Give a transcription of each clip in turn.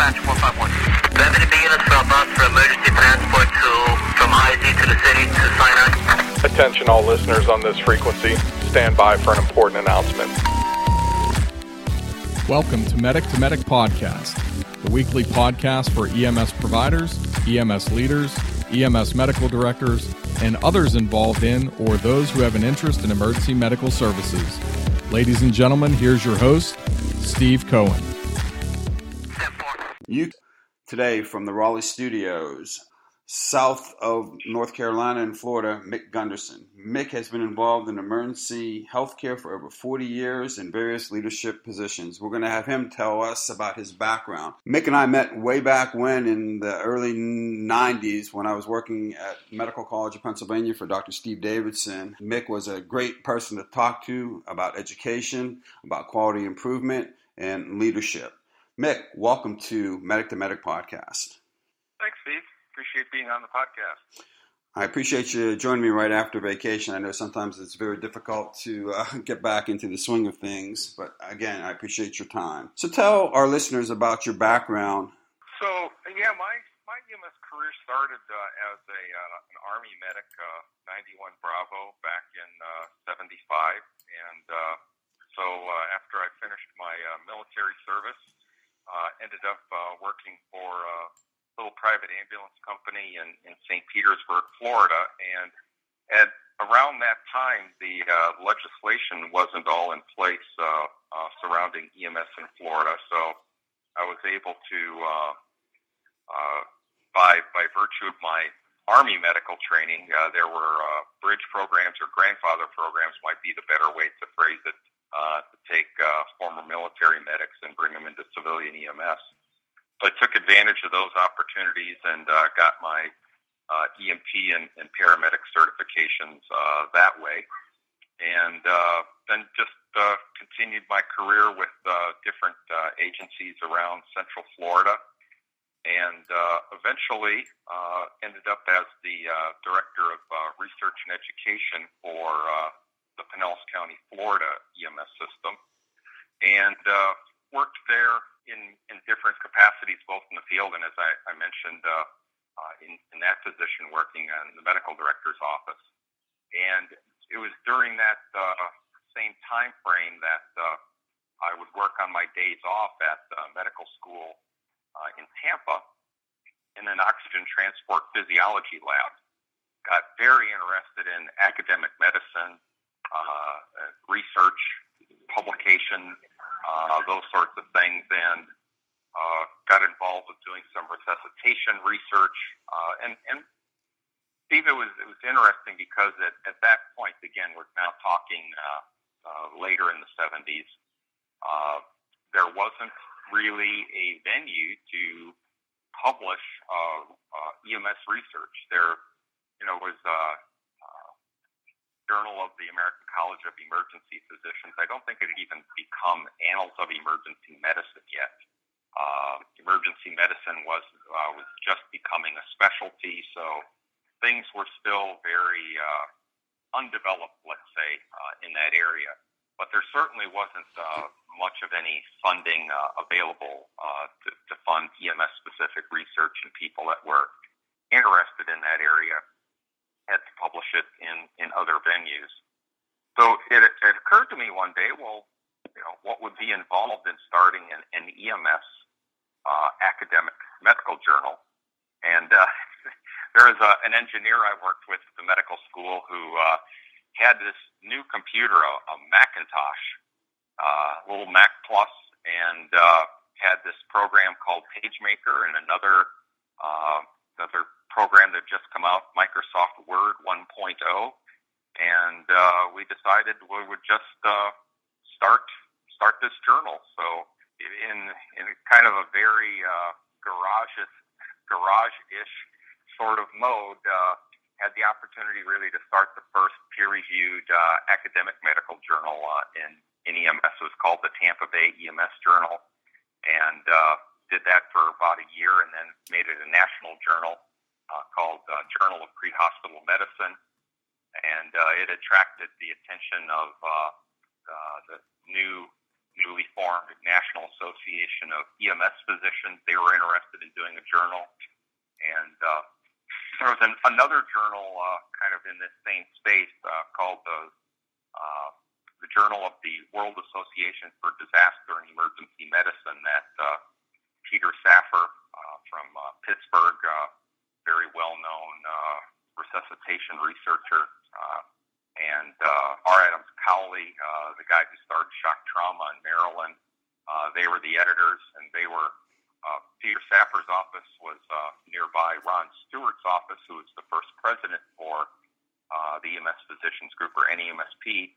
dispatch 451. Revenue units from us for emergency transport to from IZ to the city to Sinai. Attention all listeners on this frequency. Stand by for an important announcement. Welcome to Medic to Medic Podcast, the weekly podcast for EMS providers, EMS leaders, EMS medical directors, and others involved in or those who have an interest in emergency medical services. Ladies and gentlemen, here's your host, Steve Cohen. You today from the Raleigh studios, south of North Carolina and Florida, Mick Gunderson. Mick has been involved in emergency healthcare for over 40 years in various leadership positions. We're going to have him tell us about his background. Mick and I met way back when in the early 90s when I was working at Medical College of Pennsylvania for Dr. Steve Davidson. Mick was a great person to talk to about education, about quality improvement, and leadership. Mick, welcome to Medic to Medic podcast. Thanks, Steve. Appreciate being on the podcast. I appreciate you joining me right after vacation. I know sometimes it's very difficult to uh, get back into the swing of things, but again, I appreciate your time. So tell our listeners about your background. So, yeah, my, my EMS career started uh, as a, uh, an Army medic, uh, 91 Bravo, back in uh, 75. And uh, so after I finished my military service, ended up working for a little private ambulance company in, in St. Petersburg, Florida, and at around that time, the uh, legislation wasn't all in place uh, uh, surrounding EMS in Florida, so I was able to, uh, uh, by by virtue of my Army medical training, uh, there were uh, bridge programs or grandfather programs, might be the better way to phrase it, uh, to take uh, former military medics and bring them into civilian EMS. So I took advantage of those opportunities and uh, got my uh, EMT and, and paramedic certifications uh, that way. And uh, then just uh, continued my career with uh, different uh, agencies around Central Florida. And uh, eventually uh, ended up as the uh, director of uh, research and education for uh, the Pinellas County, Florida EMS system. And uh, worked there in, in different capacities, both in the field and, as I, I mentioned, uh, uh, in, in that position, working in the medical director's office. And it was during that uh, same time frame that uh, I would work on my days off at uh, medical school uh, in Tampa in an oxygen transport physiology lab. Got very interested in academic medicine, uh, research, publication, uh, those sorts of things, and uh, got involved with doing some resuscitation research. Uh, and, and Steve, it was it was interesting because at, at that point, again, we're now talking uh, uh, later in the 70s. Uh, there wasn't really a venue to publish uh, uh, EMS research. There, you know, was uh, Journal of the American College of Emergency Physicians. I don't think it had even become Annals of Emergency Medicine yet. emergency medicine was uh, was just becoming a specialty, so things were still very uh, undeveloped, let's say, uh, in that area. But there certainly wasn't uh, much of any funding uh, available uh, to, to fund EMS-specific research, and people that were interested in that area had to publish it in, in other venues. So it, it occurred to me one day, well, you know, what would be involved in starting an, an EMS uh, academic medical journal? And uh, there was a, an engineer I worked with at the medical school who uh, had this new computer, a, a Macintosh, uh, little Mac Plus, and uh, had this program called PageMaker and another uh, another program that just come out, Microsoft Word 1.0, and uh, we decided we would just uh, start start this journal. So in in kind of a very uh, garage garage ish sort of mode, uh, had the opportunity really to start the first peer-reviewed uh, academic medical journal uh, in, in EMS. It was called the Tampa Bay EMS Journal, and uh, did that for about a year, and then made it a national journal uh, called uh, Journal of Pre-Hospital Medicine, and uh, it attracted the attention of uh, uh, the new newly formed National Association of EMS Physicians. They were interested in doing a journal, and uh, there was an, another journal uh, kind of in this same space uh, called the uh, the Journal of the World Association for Disaster and Emergency Medicine that uh, Peter Safar uh, from uh, Pittsburgh, uh, very well known uh, resuscitation researcher, uh, and uh, R. Adams Cowley, uh, the guy who started shock trauma in Maryland. Uh, they were the editors, and they were uh, Peter Safar's office was uh, nearby Ron Stewart's office, who was the first president for uh, the EMS Physicians Group or NEMSP.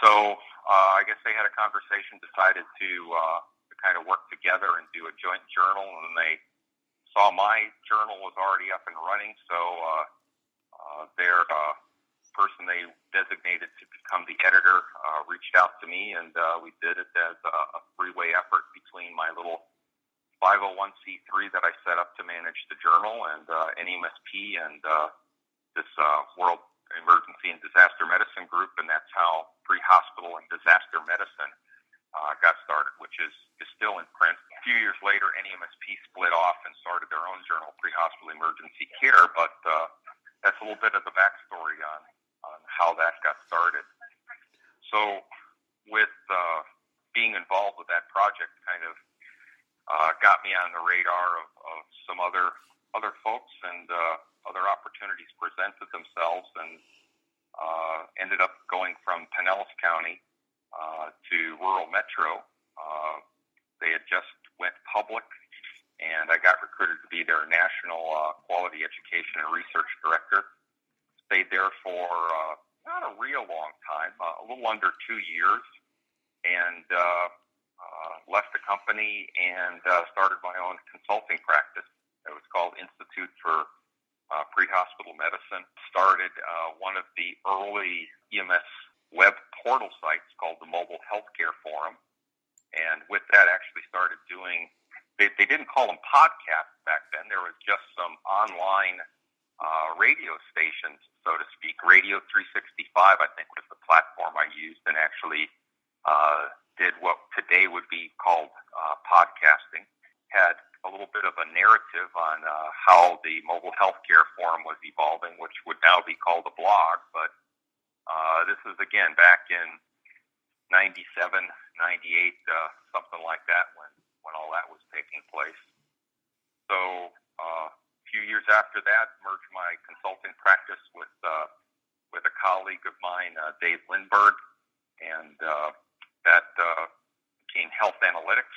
So uh, I guess they had a conversation, decided to, uh, to kind of work together and do a joint journal, and they saw my journal was already up and running, so uh, uh, their uh, person they designated to become the editor uh, reached out to me, and uh, we did it as a, a three-way effort between my little 501c3 that I set up to manage the journal and uh, NEMSP and uh, this uh, World Emergency and Disaster Medicine Group, and that's how pre-hospital and disaster medicine uh, got started, which is, is still in print. Few years later, NEMSP split off and started their own journal, Pre-Hospital Emergency Care, but uh, that's a little bit of the backstory on, on how that got started. So with uh, being involved with that project kind of uh, got me on the radar of, of some other other folks, and uh, other opportunities presented themselves, and uh, ended up going from Pinellas County uh, to rural metro. Uh, they had just went public, and I got recruited to be their national uh, quality education and research director. Stayed there for uh, not a real long time, uh, a little under two years, and uh, uh, left the company and uh, started my own consulting practice. It was called Institute for uh, Pre-Hospital Medicine. Started uh, one of the early EMS web portal sites called the Mobile Healthcare Forum, and with that, actually started doing. They, they didn't call them podcasts back then. There was just some online uh, radio stations, so to speak. Radio 365, I think, was the platform I used, and actually uh, did what today would be called uh, podcasting, had a little bit of a narrative on uh, how the mobile healthcare forum was evolving, which would now be called a blog. But uh, this is again back in '97, '98, uh, something like that, when when all that was taking place. So uh, a few years after that, merged my consulting practice with uh, with a colleague of mine, uh, Dave Lindberg, and uh, that uh, became health analytics.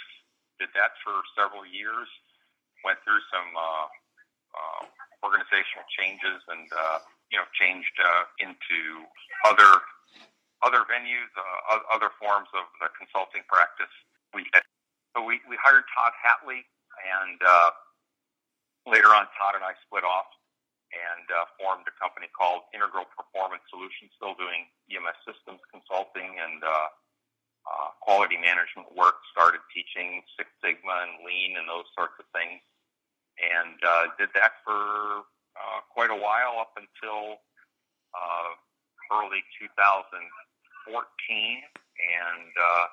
Did that for several years. Went through some uh, uh, organizational changes and uh, you know changed uh, into other other venues, uh, other forms of the consulting practice. We so we, we hired Todd Hatley, and uh, later on, Todd and I split off and uh, formed a company called Integral Performance Solutions, still doing EMS systems consulting and uh, uh, quality management work, started teaching Six Sigma and lean and those sorts of things. And uh, did that for uh, quite a while up until uh, early 2014 and uh,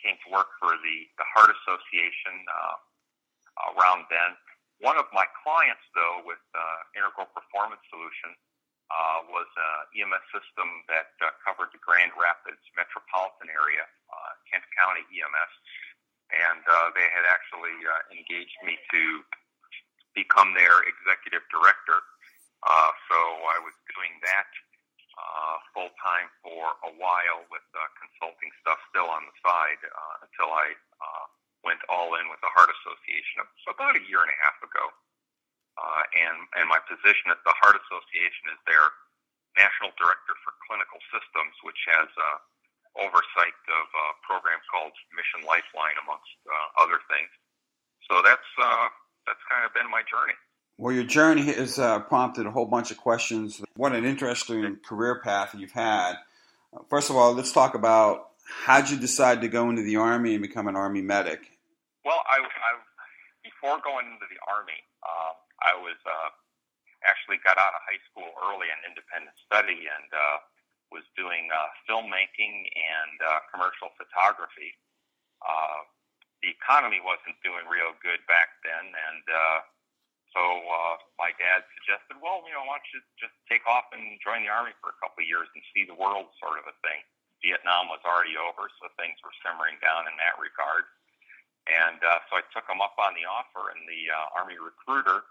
came to work for the, the Heart Association uh, around then. One of my clients, though, with uh, Integral Performance Solution, uh, was an EMS system that uh, covered the Grand Rapids metropolitan area, uh, Kent County EMS, and uh, they had actually uh, engaged me to become their executive director. Uh, so I was doing that uh, full time for a while with uh, consulting stuff still on the side uh, until I uh, went all in with the Heart Association about a year and a half ago. Uh, and, and my position at the Heart Association is their National Director for Clinical Systems, which has uh, oversight of a program called Mission Lifeline, amongst uh, other things. So that's uh, that's kind of been my journey. Well, your journey has uh, prompted a whole bunch of questions. What an interesting career path you've had. First of all, let's talk about how'd you decide to go into the Army and become an Army medic? Well, I, I before going into the Army, uh, I was uh, actually got out of high school early in independent study and uh, was doing uh, filmmaking and uh, commercial photography. Uh, the economy wasn't doing real good back then, and uh, so uh, my dad suggested, well, you know, why don't you just take off and join the army for a couple of years and see the world, sort of a thing. Vietnam was already over, so things were simmering down in that regard. And uh, so I took on the offer, and the uh, army recruiter,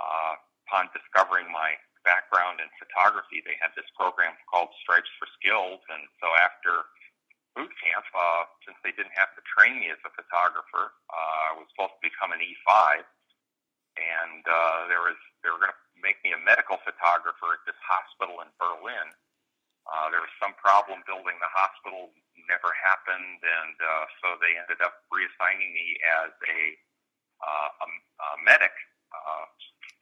uh, upon discovering my background in photography, they had this program called Stripes for Skills. And so after boot camp, uh, since they didn't have to train me as a photographer, uh, I was supposed to become an E5 and uh, there was they were going to make me a medical photographer at this hospital in Berlin. Uh, there was some problem building the hospital, never happened, and uh, so they ended up reassigning me as a, uh, a, a medic uh,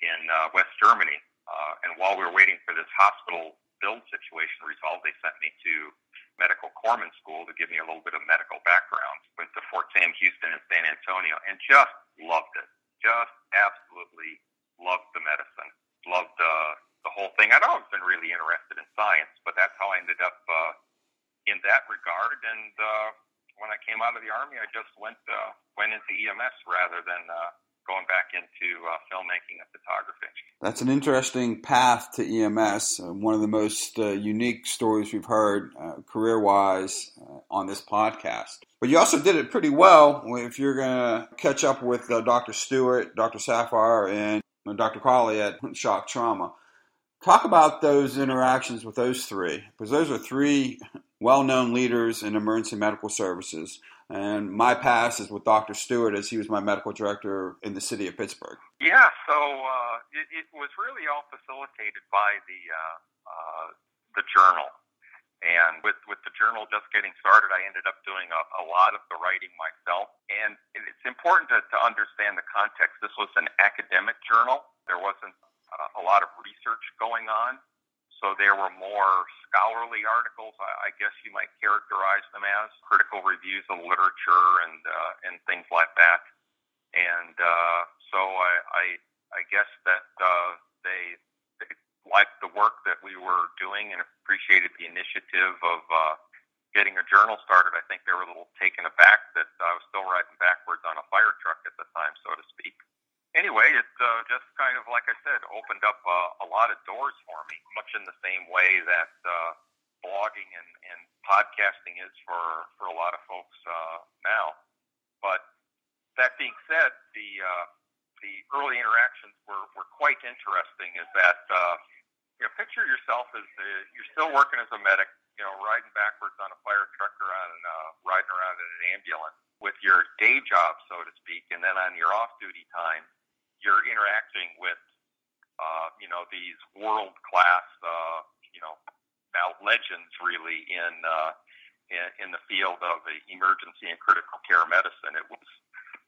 in uh, West Germany. Uh, and while we were waiting for this hospital build situation resolved, they sent me to medical corpsman school to give me a little bit of medical background. Went to Fort Sam Houston and San Antonio, and just loved it just absolutely loved the medicine, loved uh, the whole thing. I'd always been really interested in science, but that's how I ended up uh, in that regard. And uh, when I came out of the army, I just went uh, went into EMS rather than uh, going back into uh, filmmaking and photography. That's an interesting path to EMS. Uh, one of the most uh, unique stories we've heard uh, career wise on this podcast. But you also did it pretty well if you're going to catch up with Dr. Stewart, Dr. Safar, and Dr. Crowley at Shock Trauma. Talk about those interactions with those three, because those are three well known leaders in emergency medical services. And my past is with Dr. Stewart, as he was my medical director in the city of Pittsburgh. Yeah, so uh, it, it was really all facilitated by the uh, uh, the journal. And with, with the journal just getting started, I ended up doing a, a lot of the writing myself. And it's important to, to understand the context. This was an academic journal. There wasn't uh, a lot of research going on. So there were more scholarly articles, I, guess you might characterize them as critical reviews of literature and uh, and things like that. And uh, so I, I I guess that uh, they, they liked the work that we were doing and appreciated the initiative of uh, getting a journal started. I think they were a little taken aback that I was still riding backwards on a fire truck at the time, so to speak anyway, it uh, just kind of, like I said, opened up uh, a lot of doors for me, much in the same way that uh, blogging and, and podcasting is for, for a lot of folks uh, now. But that being said, the uh, the early interactions were, were quite interesting. Is that uh, you know, picture yourself as uh, you're still working as a medic, you know, riding backwards on a fire truck or on uh, riding around in an ambulance with your day job, so to speak, and then on your off-duty time, you're interacting with, uh, you know, these world class, uh, you know, now legends really in, uh, in, in the field of emergency and critical care medicine. It was,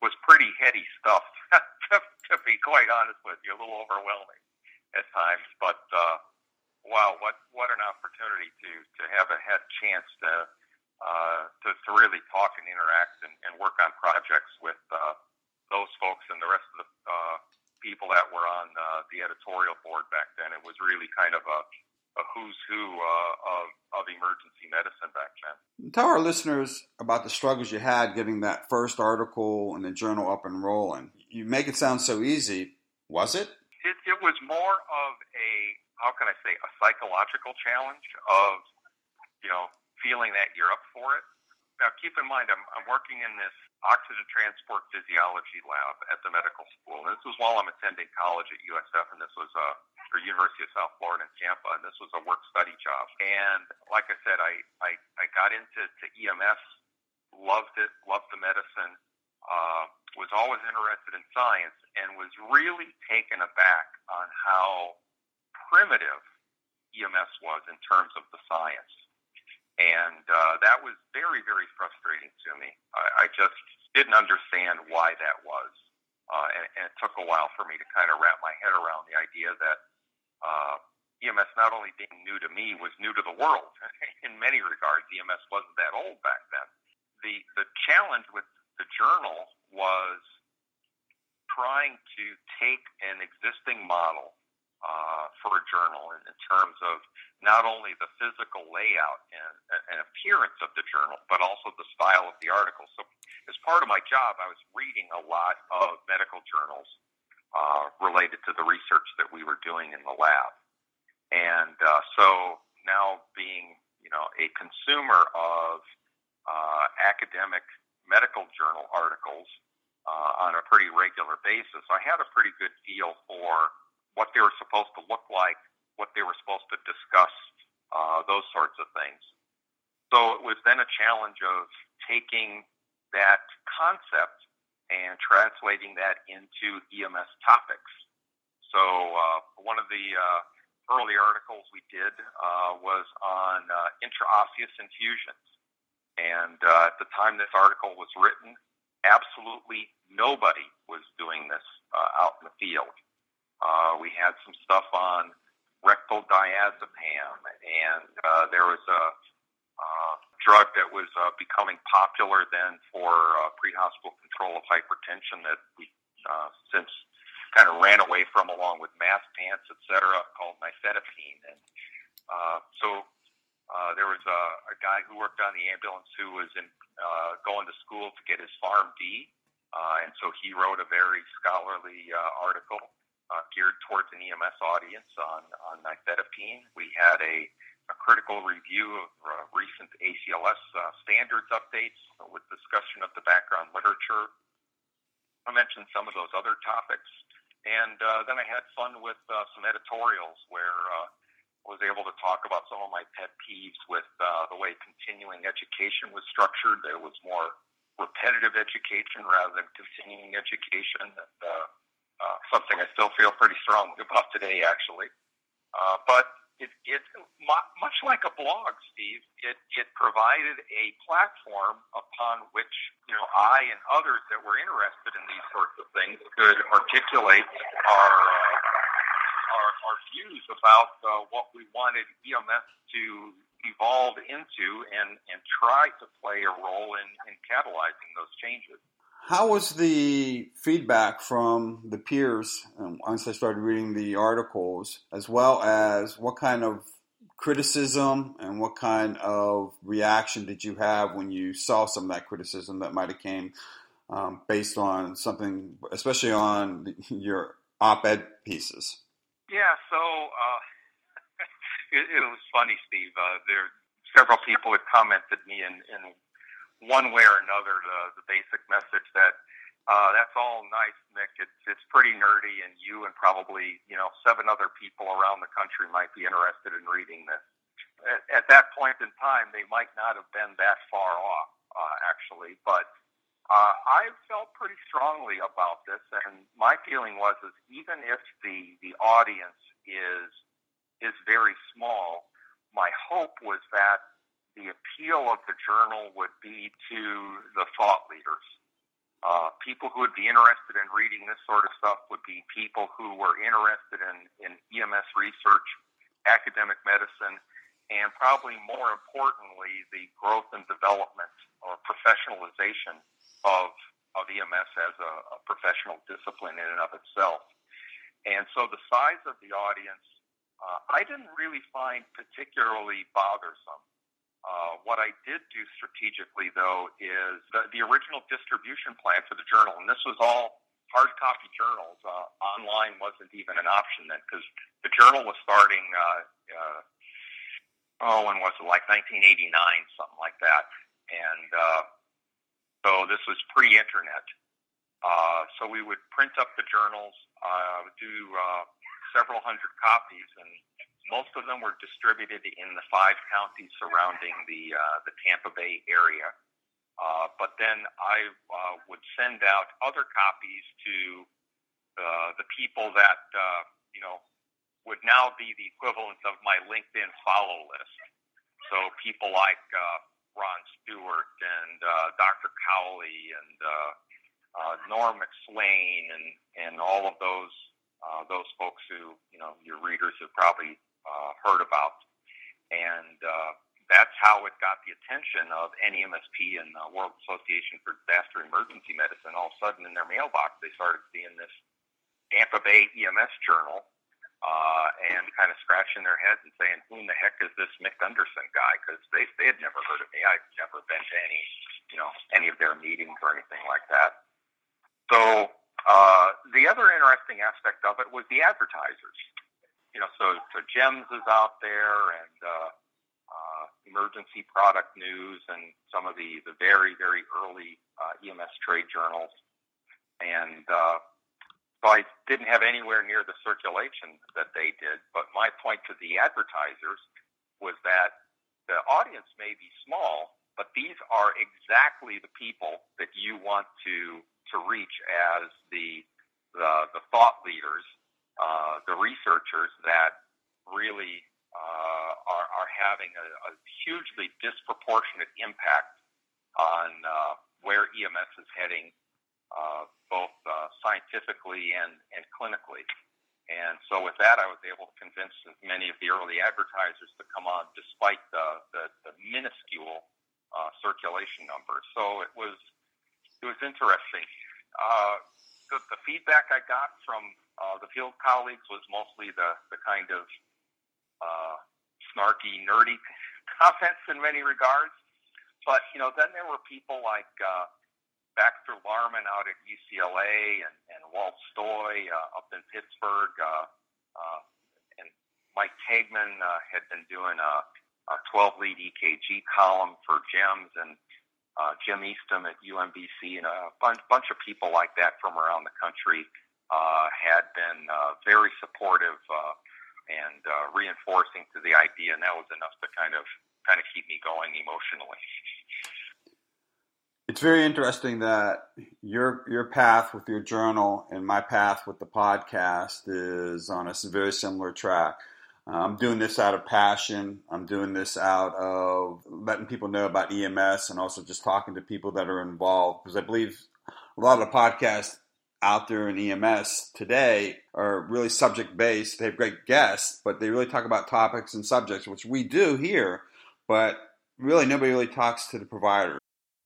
was pretty heady stuff, to, to be quite honest with you, a little overwhelming at times, but, uh, wow, what, what an opportunity to, to have a had chance to, uh, to, to really talk and interact and, and work on projects with, uh, that were on uh, the editorial board back then. It was really kind of a, a who's who uh, of, of emergency medicine back then. Tell our listeners about the struggles you had getting that first article in the journal up and rolling. You make it sound so easy. Was it? It, it was more of a, how can I say, a psychological challenge of, you know, feeling that you're up for it. Now, keep in mind, I'm, I'm working in this oxygen transport physiology lab at the medical school. And this was while I'm attending college at USF, and this was uh, or University of South Florida in Tampa, and this was a work study job. And like I said, I I, I got into to EMS, loved it, loved the medicine, uh, was always interested in science, and was really taken aback on how primitive EMS was in terms of the science and uh, that was very, very frustrating to me. I, I just didn't understand why that was, uh, and, and it took a while for me to kind of wrap my head around the idea that uh, EMS not only being new to me was new to the world. In many regards, EMS wasn't that old back then. The the challenge with the journal was trying to take an existing model uh, for a journal in, in terms of not only the physical layout and, and appearance of the journal, but also the style of the article. So, as part of my job, I was reading a lot of medical journals uh, related to the research that we were doing in the lab. And uh, so now, being you know a consumer of uh, academic medical journal articles uh, on a pretty regular basis, I had a pretty good feel for what they were supposed to look like what they were supposed to discuss, uh, those sorts of things. So it was then a challenge of taking that concept and translating that into EMS topics. So uh, one of the uh, early articles we did uh, was on uh, intraosseous infusions. And uh, at the time this article was written, absolutely nobody was doing this uh, out in the field. Uh, we had some stuff on rectal diazepam, and uh, there was a uh, drug that was uh, becoming popular then for uh, pre-hospital control of hypertension that we uh, since kind of ran away from along with MAST pants, et cetera, called nifedipine. And uh, so uh, there was a, a guy who worked on the ambulance who was in, uh, going to school to get his PharmD, uh, and so he wrote a very scholarly uh, article uh, geared towards an EMS audience on, on nifedipine. We had a, a critical review of uh, recent ACLS uh, standards updates with discussion of the background literature. I mentioned some of those other topics. And uh, then I had fun with uh, some editorials where uh, I was able to talk about some of my pet peeves with uh, the way continuing education was structured. There was more repetitive education rather than continuing education. And, uh, uh, something I still feel pretty strongly about today, actually. Uh, but it, it much like a blog, Steve, it, it provided a platform upon which you know I and others that were interested in these sorts of things could articulate our uh, our, our views about uh, what we wanted EMS to evolve into and, and try to play a role in, in catalyzing those changes. How was the feedback from the peers um, once I started reading the articles, as well as what kind of criticism and what kind of reaction did you have when you saw some of that criticism that might have came um, based on something, especially on your op-ed pieces? Yeah, so uh, it, it, was funny, Steve. Uh, there several people had commented me in, in one way or another the, the basic message that uh, that's all nice, Mick. It's it's pretty nerdy, and you and probably you know seven other people around the country might be interested in reading this. At, at that point in time, they might not have been that far off, uh, actually, but uh, I felt pretty strongly about this, and my feeling was is even if the the audience is is very small, my hope was that the appeal of the journal would be to the thought leaders. Uh, people who would be interested in reading this sort of stuff would be people who were interested in, in EMS research, academic medicine, and probably more importantly, the growth and development or professionalization of, of EMS as a, a professional discipline in and of itself. And so the size of the audience, uh, I didn't really find particularly bothersome. Uh, what I did do strategically, though, is the, the original distribution plan for the journal, and this was all hard copy journals. Uh, online wasn't even an option then because the journal was starting, uh, uh, oh, when was it? Like 1989, something like that. And uh, so this was pre internet. Uh, so we would print up the journals, uh, do uh, several hundred copies, and most of them were distributed in the five counties surrounding the uh, the Tampa Bay area. Uh, but then I uh, would send out other copies to uh, the people that uh, you know would now be the equivalent of my LinkedIn follow list. So people like uh, Ron Stewart and uh, Dr. Cowley and uh, uh, Norm McSwain and and all of those uh, those folks who you know your readers have probably uh, heard about, and uh, that's how it got the attention of NEMSP and the World Association for Disaster Emergency Medicine. All of a sudden, in their mailbox, they started seeing this Tampa Bay EMS journal uh, and kind of scratching their heads and saying, "Who in the heck is this Mick Gunderson guy?" Because they they had never heard of me. I'd never been to any you know any of their meetings or anything like that. So uh, the other interesting aspect of it was the advertisers you know, so so JEMS is out there and uh, uh, emergency product news and some of the the very very early uh, EMS trade journals, and uh, so I didn't have anywhere near the circulation that they did. But my point to the advertisers was that the audience may be small, but these are exactly the people that you want to to reach as the the, the thought leaders uh, the researchers that really uh, are, are having a, a hugely disproportionate impact on uh, where EMS is heading, uh, both uh, scientifically and, and clinically. And so with that, I was able to convince many of the early advertisers to come on despite the, the, the minuscule uh, circulation numbers. So it was, it was interesting. Uh, the, the feedback I got from uh, the field colleagues was mostly the, the kind of uh, snarky, nerdy comments in many regards. But, you know, then there were people like uh, Baxter Larmon out at UCLA and, and Walt Stoy uh, up in Pittsburgh. Uh, uh, and Mike Taigman uh, had been doing a, a 12 lead EKG column for JEMS. And uh, Jim Eastham at UMBC, and a bunch, bunch of people like that from around the country had been uh, very supportive uh, and uh, reinforcing to the idea, and that was enough to kind of kind of keep me going emotionally. It's very interesting that your your path with your journal and my path with the podcast is on a very similar track. I'm doing this out of passion. I'm doing this out of letting people know about EMS and also just talking to people that are involved because I believe a lot of the podcasts out there in EMS today are really subject based. They have great guests, but they really talk about topics and subjects, which we do here, but really nobody really talks to the provider.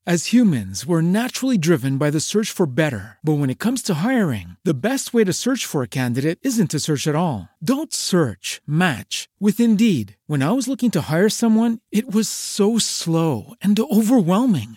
As humans, we're naturally driven by the search for better. But when it comes to hiring, the best way to search for a candidate isn't to search at all. Don't search, match with Indeed. When I was looking to hire someone, it was so slow and overwhelming.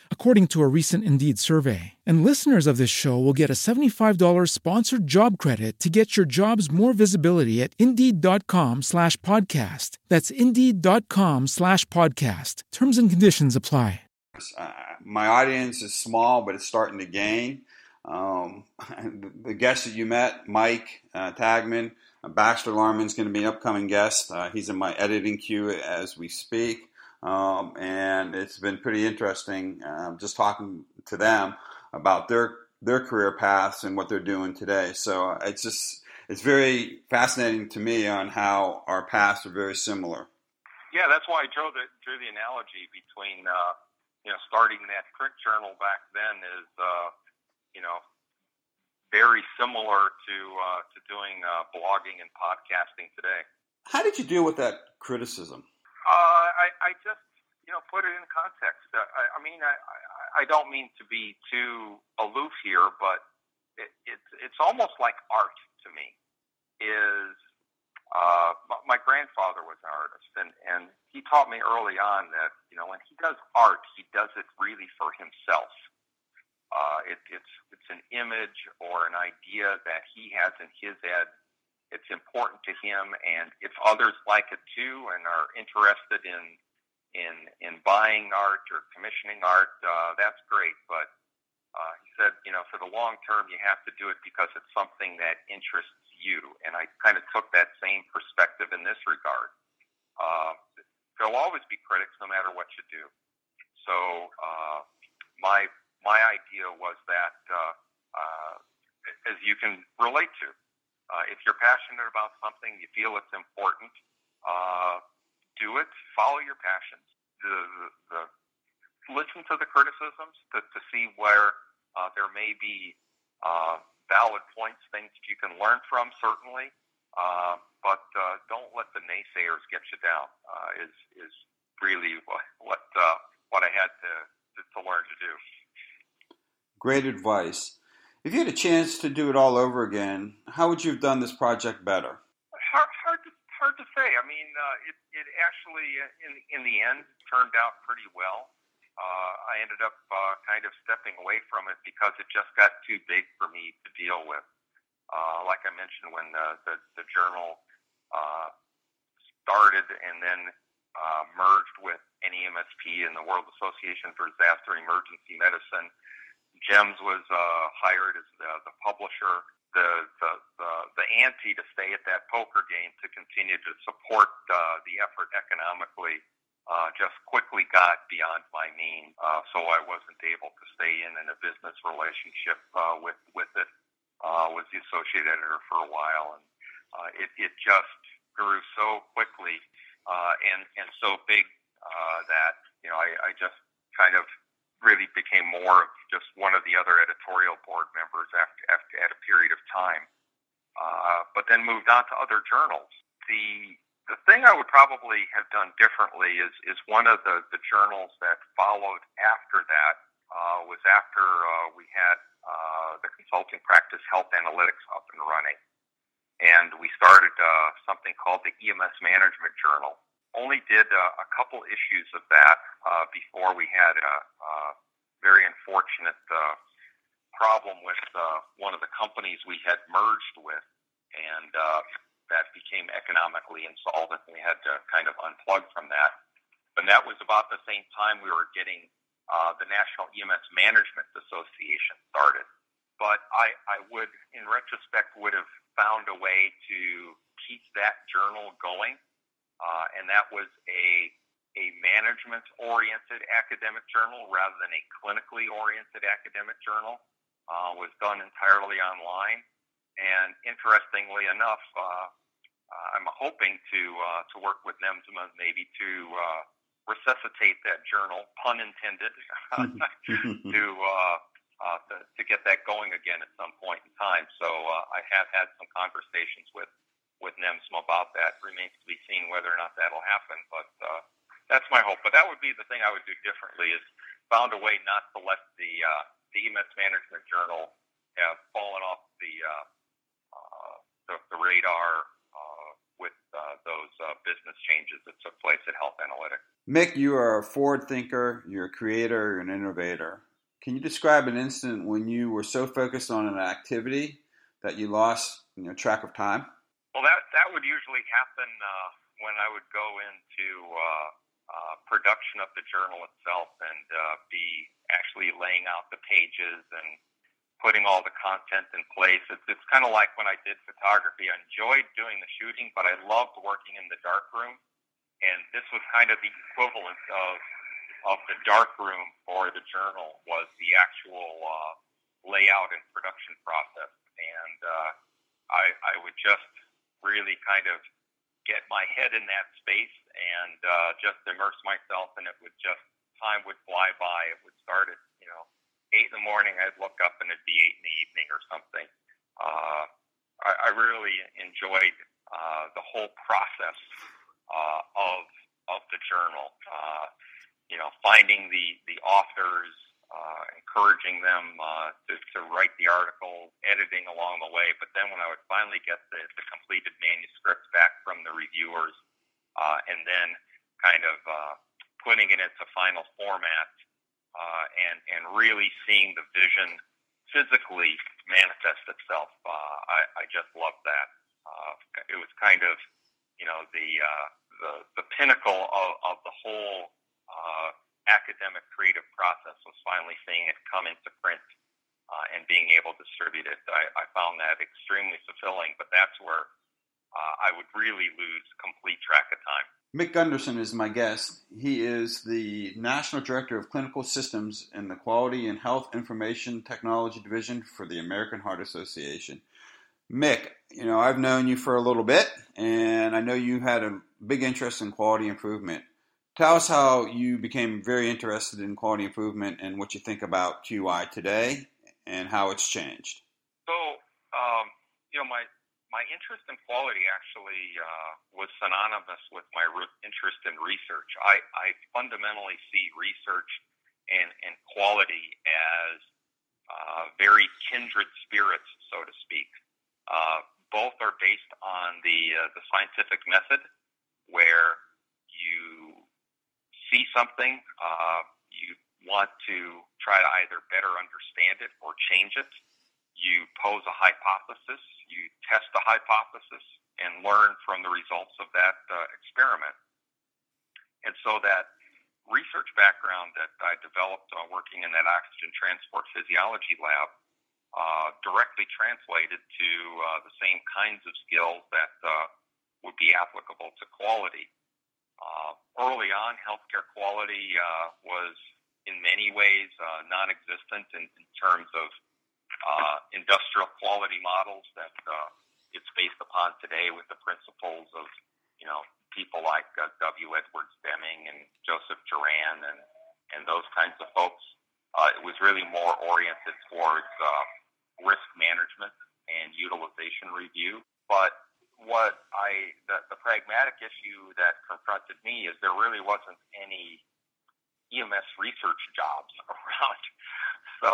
according to a recent Indeed survey. And listeners of this show will get a $75 sponsored job credit to get your jobs more visibility at Indeed.com slash podcast. That's Indeed.com slash podcast. Terms and conditions apply. Uh, my audience is small, but it's starting to gain. Um, the guests that you met, Mike uh, Taigman, uh, Baxter Larmon's going to be an upcoming guest. Uh, he's in my editing queue as we speak. Um, and it's been pretty interesting um, just talking to them about their their career paths and what they're doing today. So uh, it's just it's very fascinating to me on how our paths are very similar. Yeah, that's why I drew the drew the analogy between uh, you know starting that print journal back then is uh, you know very similar to uh, to doing uh, blogging and podcasting today. How did you deal with that criticism? Uh, I, I just you know put it in context. Uh, I, I mean, I, I don't mean to be too aloof here, but it, it's it's almost like art to me. Is uh, my grandfather was an artist, and and he taught me early on that you know when he does art, he does it really for himself. Uh, it, it's it's an image or an idea that he has in his head. It's important to him, and if others like it too and are interested in in in buying art or commissioning art, uh, that's great. But uh, he said, you know, for the long term, you have to do it because it's something that interests you. And I kind of took that same perspective in this regard. Uh, there'll always be critics no matter what you do. So uh, my my idea was that, uh, uh, as you can relate to, uh, if you're passionate about something, you feel it's important, uh, do it. Follow your passions. The, the, the listen to the criticisms to, to see where uh, there may be uh, valid points, things that you can learn from, certainly. Uh, but uh, don't let the naysayers get you down. Uh, is is really what what, uh, what I had to, to to learn to do. Great advice. If you had a chance to do it all over again, how would you have done this project better? Hard, hard to hard to say. I mean, uh, it it actually in in the end turned out pretty well uh, I ended up uh, kind of stepping away from it because it just got too big for me to deal with. Uh, like I mentioned, when the, the, the journal uh, started and then uh, merged with NEMSP and the World Association for Disaster Emergency Medicine, JEMS was uh, hired as the, the publisher. The, the, the, the ante to stay at that poker game to continue to support uh, the effort economically uh, just quickly got beyond my means, uh, so I wasn't able to stay in in a business relationship uh, with with it. Uh, was the associate editor for a while, and uh, it it just grew so quickly uh, and and so big uh, that you know I, I just kind of really became more of just one of the other editorial board members after, after at a period of time. Uh, but then moved on to other journals. The the thing I would probably have done differently is is one of the the journals that followed after that uh, was after uh, we had uh, the consulting practice Health Analytics up and running, and we started uh, something called the EMS Management Journal. Only did uh, a couple issues of that uh, before we had a, a very unfortunate uh, problem with uh, one of the companies we had merged with, and uh, that became economically insolvent we had to kind of unplug from that. And that was about the same time we were getting uh, the National EMS Management Association started. But I, I would, in retrospect, would have found a way to keep that journal going. Uh, and that was a, a management oriented academic journal rather than a clinically oriented academic journal. Uh, was done entirely online. And interestingly enough, uh, uh, I'm hoping to uh, to work with NEMSMA maybe to uh, resuscitate that journal, pun intended, to, uh, uh, to to get that going again at some point in time. So uh, I have had some conversations with with NEMSMA about that. Remains to be seen whether or not that'll happen, but uh, that's my hope. But that would be the thing I would do differently is found a way not to let the uh, the EMS Management Journal have fallen off the uh, uh, the, the radar with uh, those uh, business changes that took place at Health Analytics. Mick, you are a forward thinker, you're a creator, you're an innovator. Can you describe an incident when you were so focused on an activity that you lost you know, track of time? Well, that, that would usually happen uh, when I would go into uh, uh, production of the journal itself and uh, be actually laying out the pages and putting all the content in place. It's, it's kind of like when I did photography. I enjoyed doing the shooting, but I loved working in the dark room. And this was kind of the equivalent of of the dark room for the journal was the actual uh, layout and production process. And uh, I, I I would just really kind of get my head in that space and uh, just immerse myself, and it would just time would fly by. It would start at you know eight in the morning. I'd look up and it'd be eight in the evening or something. Uh, I, I really enjoyed uh, the whole process uh, of of the journal. Uh, you know, finding the the authors, uh, encouraging them uh, to, to write the article, editing along the way. But then when I would finally get the, the completed manuscript back from the reviewers, uh, and then kind of uh, putting it into final format, uh, and and really seeing the vision physically manifest itself, uh, I, I just love that. Uh, it was kind of, you know, the uh, the, the pinnacle of, of the whole uh, academic creative process was finally seeing it come into print uh, and being able to distribute it. I, I found that extremely fulfilling, but that's where uh, I would really lose complete track of time. Mick Gunderson is my guest. He is the National Director of Clinical Systems in the Quality and Health Information Technology Division for the American Heart Association. Mick, you know, I've known you for a little bit, and I know you had a big interest in quality improvement. Tell us how you became very interested in quality improvement and what you think about QI today and how it's changed. So, um, you know, my my interest in quality actually uh, was synonymous with my re- interest in research. I, I fundamentally see research and, and quality as uh, very kindred spirits, so to speak. Uh, both are based on the uh, the scientific method, where you see something, uh, you want to try to either better understand it or change it. You pose a hypothesis, you test the hypothesis, and learn from the results of that uh, experiment. And so that research background that I developed uh, working in that oxygen transport physiology lab uh, directly translated to uh, the same kinds of skills that uh, would be applicable to quality. Uh, early on, healthcare quality uh, was in many ways uh, non-existent in, in terms of uh, industrial quality models that uh, it's based upon today with the principles of, you know, people like uh, W. Edwards Deming and Joseph Juran and, and those kinds of folks. Uh, it was really more oriented towards uh, risk management and utilization review. But what I the, the pragmatic issue that confronted me is there really wasn't any EMS research jobs around. So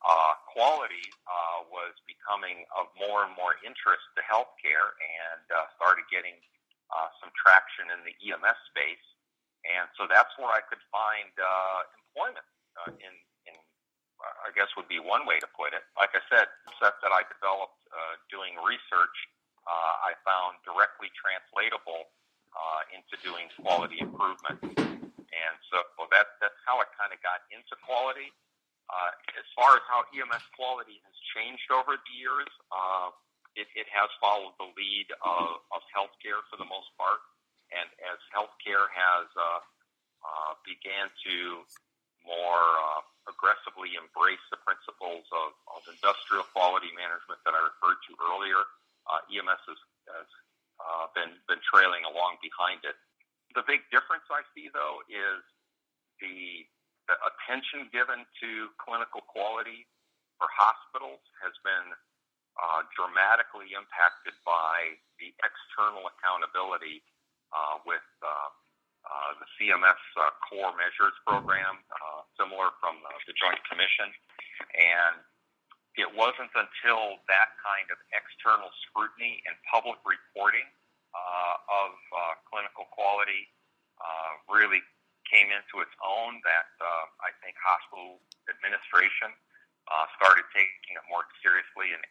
uh, quality uh, was becoming of more and more interest to healthcare and uh, started getting uh, some traction in the EMS space. And so that's where I could find uh, employment uh, in, in, I guess would be one way to put it. Like I said, set that I developed uh, doing research uh, I found directly translatable uh, into doing quality improvement. So that, that's how I kind of got into quality. Uh, as far as how EMS quality has changed over the years, uh, it, it has followed the lead of, of healthcare for the most part. And as healthcare has uh, uh, began to more uh, aggressively embrace the principles of, of industrial quality management that I referred to earlier, uh, EMS has, has uh, been been trailing along behind it. The big difference I see though is the, the attention given to clinical quality for hospitals has been uh, dramatically impacted by the external accountability uh, with uh, uh, the CMS uh, core measures program, uh, similar from uh, the Joint Commission, and it wasn't until that kind of external scrutiny and public reporting uh, of uh, clinical quality uh, really came into its own that uh, I think hospital administration uh, started taking it more seriously and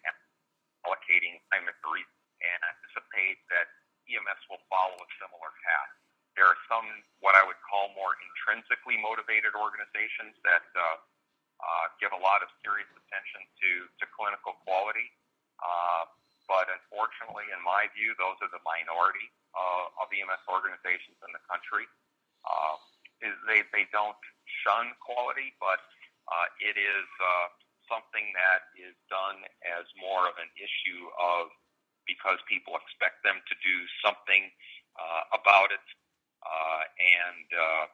allocating time to and anticipate that EMS will follow a similar path. There are some what I would call more intrinsically motivated organizations that uh, uh, give a lot of serious attention to, to clinical quality. Uh, but unfortunately, in my view, those are the minority uh, of EMS organizations in the country. They, they don't shun quality, but uh, it is uh, something that is done as more of an issue of because people expect them to do something uh, about it, uh, and uh,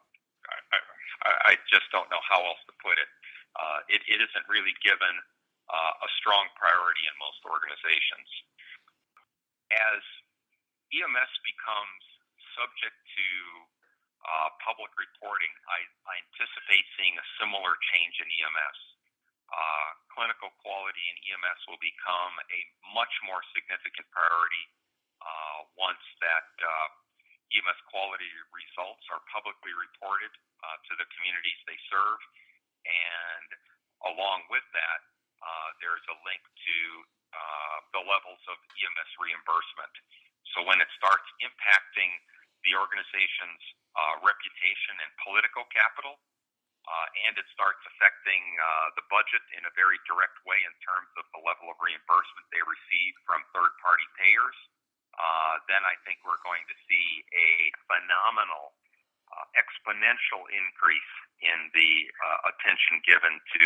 I, I just don't know how else to put it. Uh, it, it isn't really given uh, a strong priority in most organizations. As EMS becomes subject to uh, public reporting, I, I anticipate seeing a similar change in EMS. Uh, clinical quality in EMS will become a much more significant priority uh, once that uh, EMS quality results are publicly reported uh, to the communities they serve. And along with that, uh, there's a link to uh, the levels of EMS reimbursement. So when it starts impacting the organization's uh, reputation and political capital, uh, and it starts affecting uh, the budget in a very direct way in terms of the level of reimbursement they receive from third party payers, uh, then I think we're going to see a phenomenal uh, exponential increase in the uh, attention given to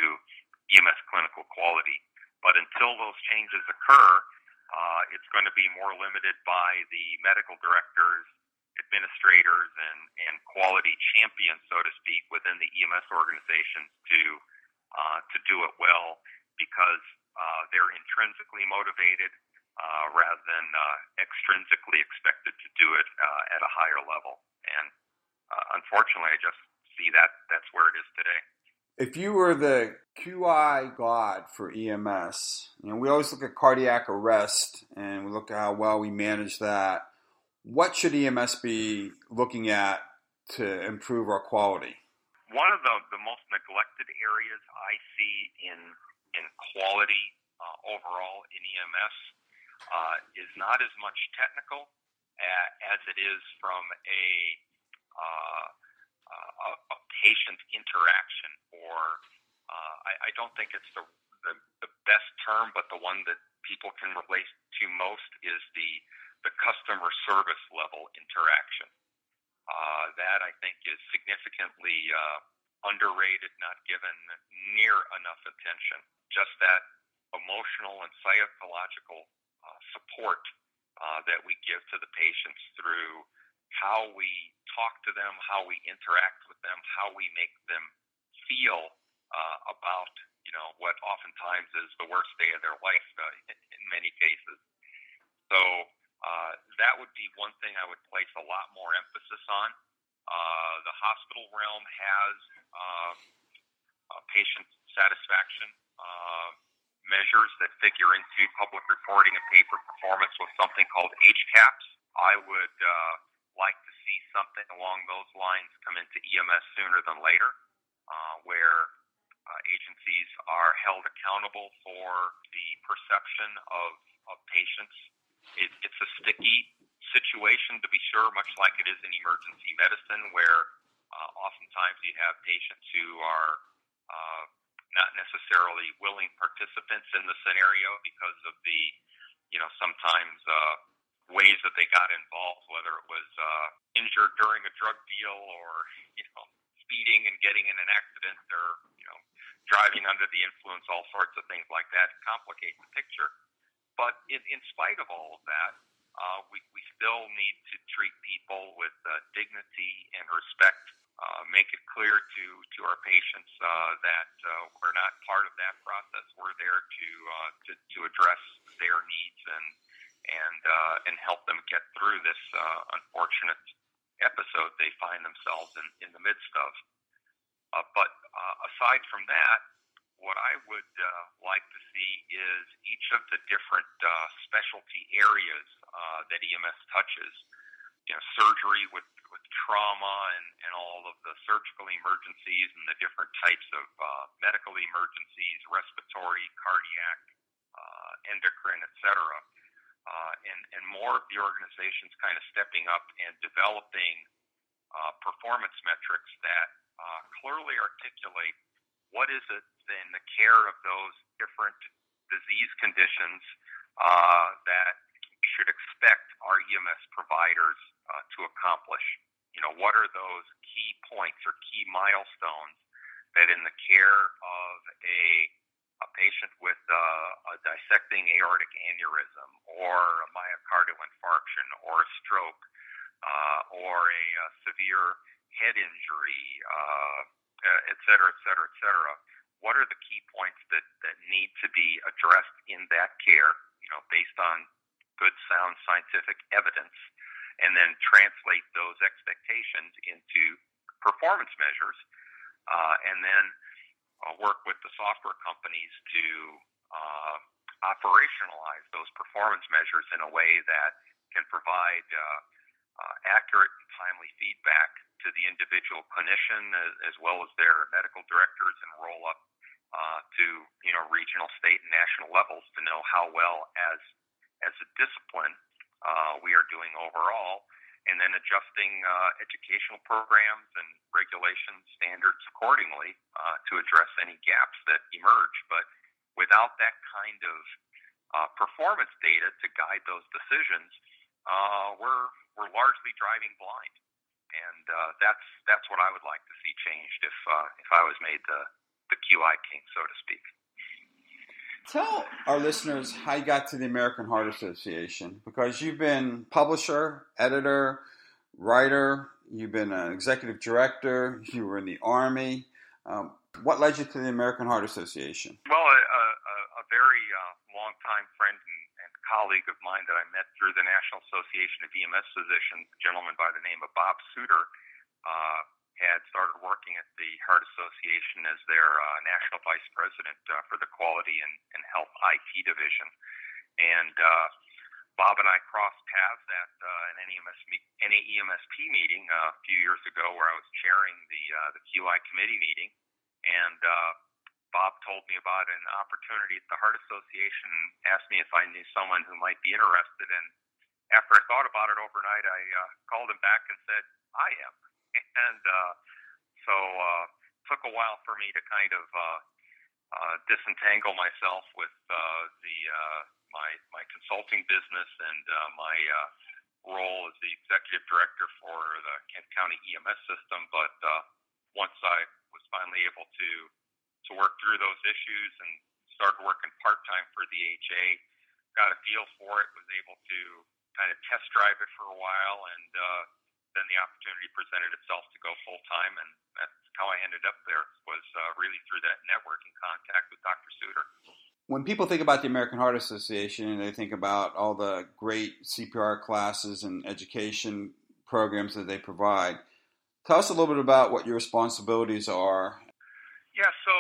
EMS clinical quality. But until those changes occur, uh, it's going to be more limited by the medical directors administrators and, and quality champions, so to speak, within the EMS organizations to uh, to do it well because uh, they're intrinsically motivated uh, rather than uh, extrinsically expected to do it uh, at a higher level. And uh, unfortunately, I just see that that's where it is today. If you were the QI god for EMS, you know, we always look at cardiac arrest and we look at how well we manage that what should EMS be looking at to improve our quality? One of the, the most neglected areas I see in in quality uh, overall in EMS uh, is not as much technical as it is from a, uh, a, a patient interaction, or uh, I, I don't think it's the, the the best term, but the one that people can relate to most is the the customer service level interaction. Uh, that I think is significantly uh, underrated, not given near enough attention. Just that emotional and psychological uh, support uh, that we give to the patients through how we talk to them, how we interact with them, how we make them feel uh, about you know what oftentimes is the worst day of their life uh, in, in many cases. So that would be one thing I would place a lot more emphasis on. Uh, the hospital realm has uh, uh, patient satisfaction uh, measures that figure into public reporting and pay for performance with something called HCAHPS. I would uh, like to see something along those lines come into EMS sooner than later, uh, where uh, agencies are held accountable for the perception of, of patients it, it's a sticky situation to be sure, much like it is in emergency medicine, where uh, oftentimes you have patients who are uh, not necessarily willing participants in the scenario because of the, you know, sometimes uh, ways that they got involved, whether it was uh, injured during a drug deal or, you know, speeding and getting in an accident or, you know, driving under the influence, all sorts of things like that complicate the picture. But in, in spite of all of that, uh, we, we still need to treat people with uh, dignity and respect. Uh, make it clear to, to our patients uh, that uh, we're not part of that process. We're there to uh, to, to address their needs and and uh, and help them get through this uh, unfortunate episode they find themselves in, in the midst of. Uh, but uh, aside from that, what I would uh, like to see is each of the different uh, specialty areas uh, that EMS touches. You know, surgery with with trauma and, and all of the surgical emergencies and the different types of uh, medical emergencies, respiratory, cardiac, uh, endocrine, etc. Uh, and and more of the organizations kind of stepping up and developing uh, performance metrics that uh, clearly articulate what is it in the care of those different disease conditions uh, that we should expect our EMS providers uh, to accomplish? You know, what are those key points or key milestones that in the care of a a patient with uh, a dissecting aortic aneurysm or a myocardial infarction or a stroke uh, or a, a severe head injury, uh, et cetera, et cetera, et cetera. What are the key points that, that need to be addressed in that care, you know, based on good, sound scientific evidence, and then translate those expectations into performance measures, uh, and then uh, work with the software companies to uh, operationalize those performance measures in a way that can provide uh, uh, accurate and timely feedback to the individual clinician as, as well as their medical directors and roll up uh, to you know regional, state, and national levels to know how well as as a discipline uh, we are doing overall, and then adjusting uh, educational programs and regulation standards accordingly uh, to address any gaps that emerge. But without that kind of uh, performance data to guide those decisions, uh, we're we're largely driving blind, and uh, that's that's what I would like to see changed if uh, if I was made the the QI king, so to speak. Tell our listeners how you got to the American Heart Association because you've been publisher, editor, writer, you've been an executive director, you were in the Army. Um, what led you to the American Heart Association? Well, a, a, a very uh, long-time friend and, and, colleague of mine that I met through the National Association of EMS Physicians, a gentleman by the name of Bob Suter, uh, had started working at the Heart Association as their uh, national vice president uh, for the quality and, and health IT division. And uh, Bob and I crossed paths at uh, an NEMS, NAEMSP meeting uh, a few years ago where I was chairing the, uh, the QI committee meeting. And uh, Bob told me about an opportunity at the Heart Association asked me if I knew someone who might be interested. And after I thought about it overnight, I uh, called him back and said, I am and uh, so uh, took a while for me to kind of uh, uh, disentangle myself with uh, the uh, my my consulting business and uh, my uh, role as the executive director for the Kent County EMS system. But uh, once I was finally able to to work through those issues and started working part time for the HA, got a feel for it, was able to kind of test drive it for a while and. Uh, then the opportunity presented itself to go full time, and that's how I ended up there. Was uh, really through that networking contact with Dr. Suter. When people think about the American Heart Association and they think about all the great CPR classes and education programs that they provide, tell us a little bit about what your responsibilities are. Yeah, so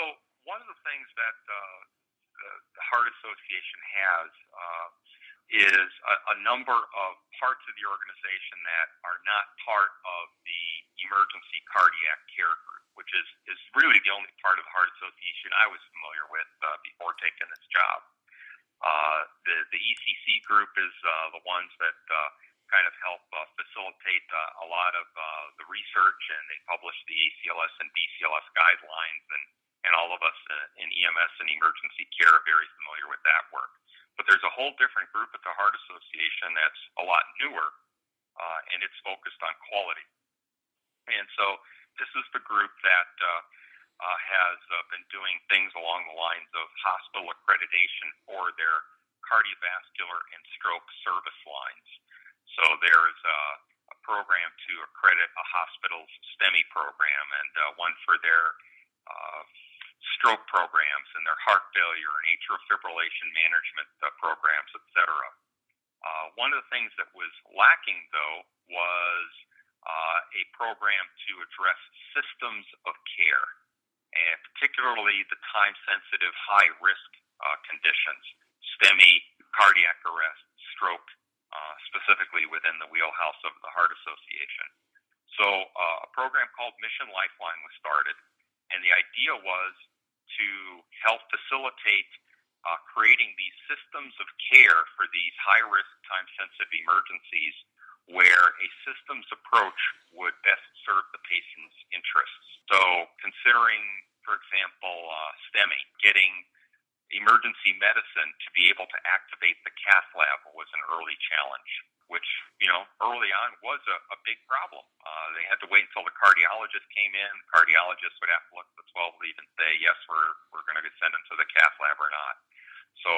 one of the things that uh, the, Heart Association has uh, is a, a number of parts of the organization that are not part of the emergency cardiac care group, which is, is really the only part of the Heart Association I was familiar with uh, before taking this job. Uh, the, the ECC group is uh, the ones that uh, kind of help uh, facilitate uh, a lot of uh, the research, and they publish the ACLS and BCLS guidelines, and, and all of us uh, in EMS and emergency care are very familiar with that work. But there's a whole different group at the Heart Association that's a lot newer, uh, and it's focused on quality. And so this is the group that uh, uh, has uh, been doing things along the lines of hospital accreditation for their cardiovascular and stroke service lines. So there's uh, a program to accredit a hospital's STEMI program and uh, one for their uh, stroke programs and their heart failure and atrial fibrillation management uh, programs, et cetera. Uh, one of the things that was lacking, though, was uh, a program to address systems of care, and particularly the time-sensitive, high-risk uh, conditions, STEMI, cardiac arrest, stroke, uh, specifically within the wheelhouse of the Heart Association. So uh, a program called Mission Lifeline was started, and the idea was to help facilitate uh, creating these systems of care for these high risk, time sensitive emergencies where a systems approach would best serve the patient's interests. So, considering, for example, uh, STEMI, getting emergency medicine to be able to activate the cath lab was an early challenge which you know early on was a, a big problem. Uh, they had to wait until the cardiologist came in. The cardiologist would have to look at the 12 lead and say, yes, we're we're going to send them to the cath lab or not. So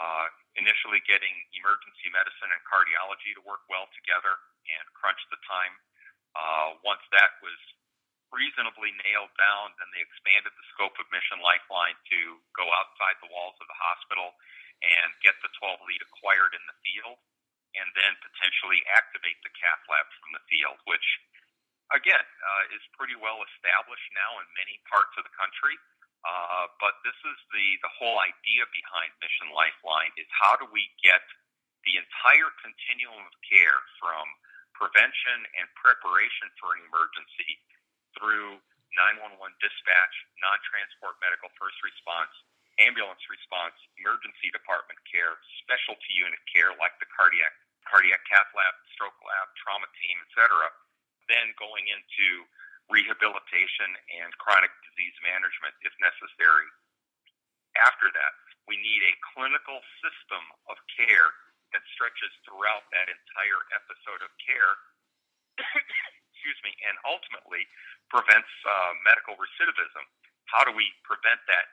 uh, initially getting emergency medicine and cardiology to work well together and crunch the time. Uh, once that was reasonably nailed down, then they expanded the scope of Mission Lifeline to go outside the walls of the hospital and get the 12 lead acquired in the field, and then potentially activate the cath lab from the field, which again uh, is pretty well established now in many parts of the country. Uh, but this is the, the whole idea behind Mission Lifeline is how do we get the entire continuum of care from prevention and preparation for an emergency through 911 dispatch, non-transport medical first response, ambulance response, emergency department care, specialty unit care like the cardiac cardiac cath lab, stroke lab, trauma team, etc. Then going into rehabilitation and chronic disease management if necessary. After that, we need a clinical system of care that stretches throughout that entire episode of care, excuse me, and ultimately prevents uh, medical recidivism. How do we prevent that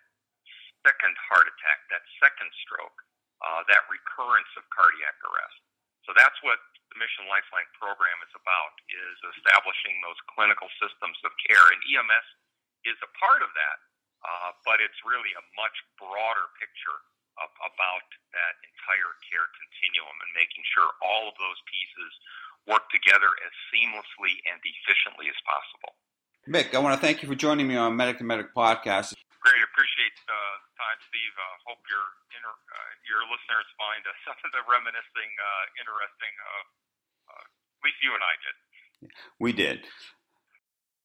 second heart attack, that second stroke, uh, that recurrence of cardiac arrest? So that's what the Mission Lifeline program is about, is establishing those clinical systems of care. And EMS is a part of that, uh, but it's really a much broader picture of, about that entire care continuum and making sure all of those pieces work together as seamlessly and efficiently as possible. Mick, I want to thank you for joining me on Medic to Medic podcast. Great, appreciate uh, the time, Steve. Uh, hope your inter, uh, your listeners find uh, some of the reminiscing uh, interesting. Uh, at least you and I did. We did.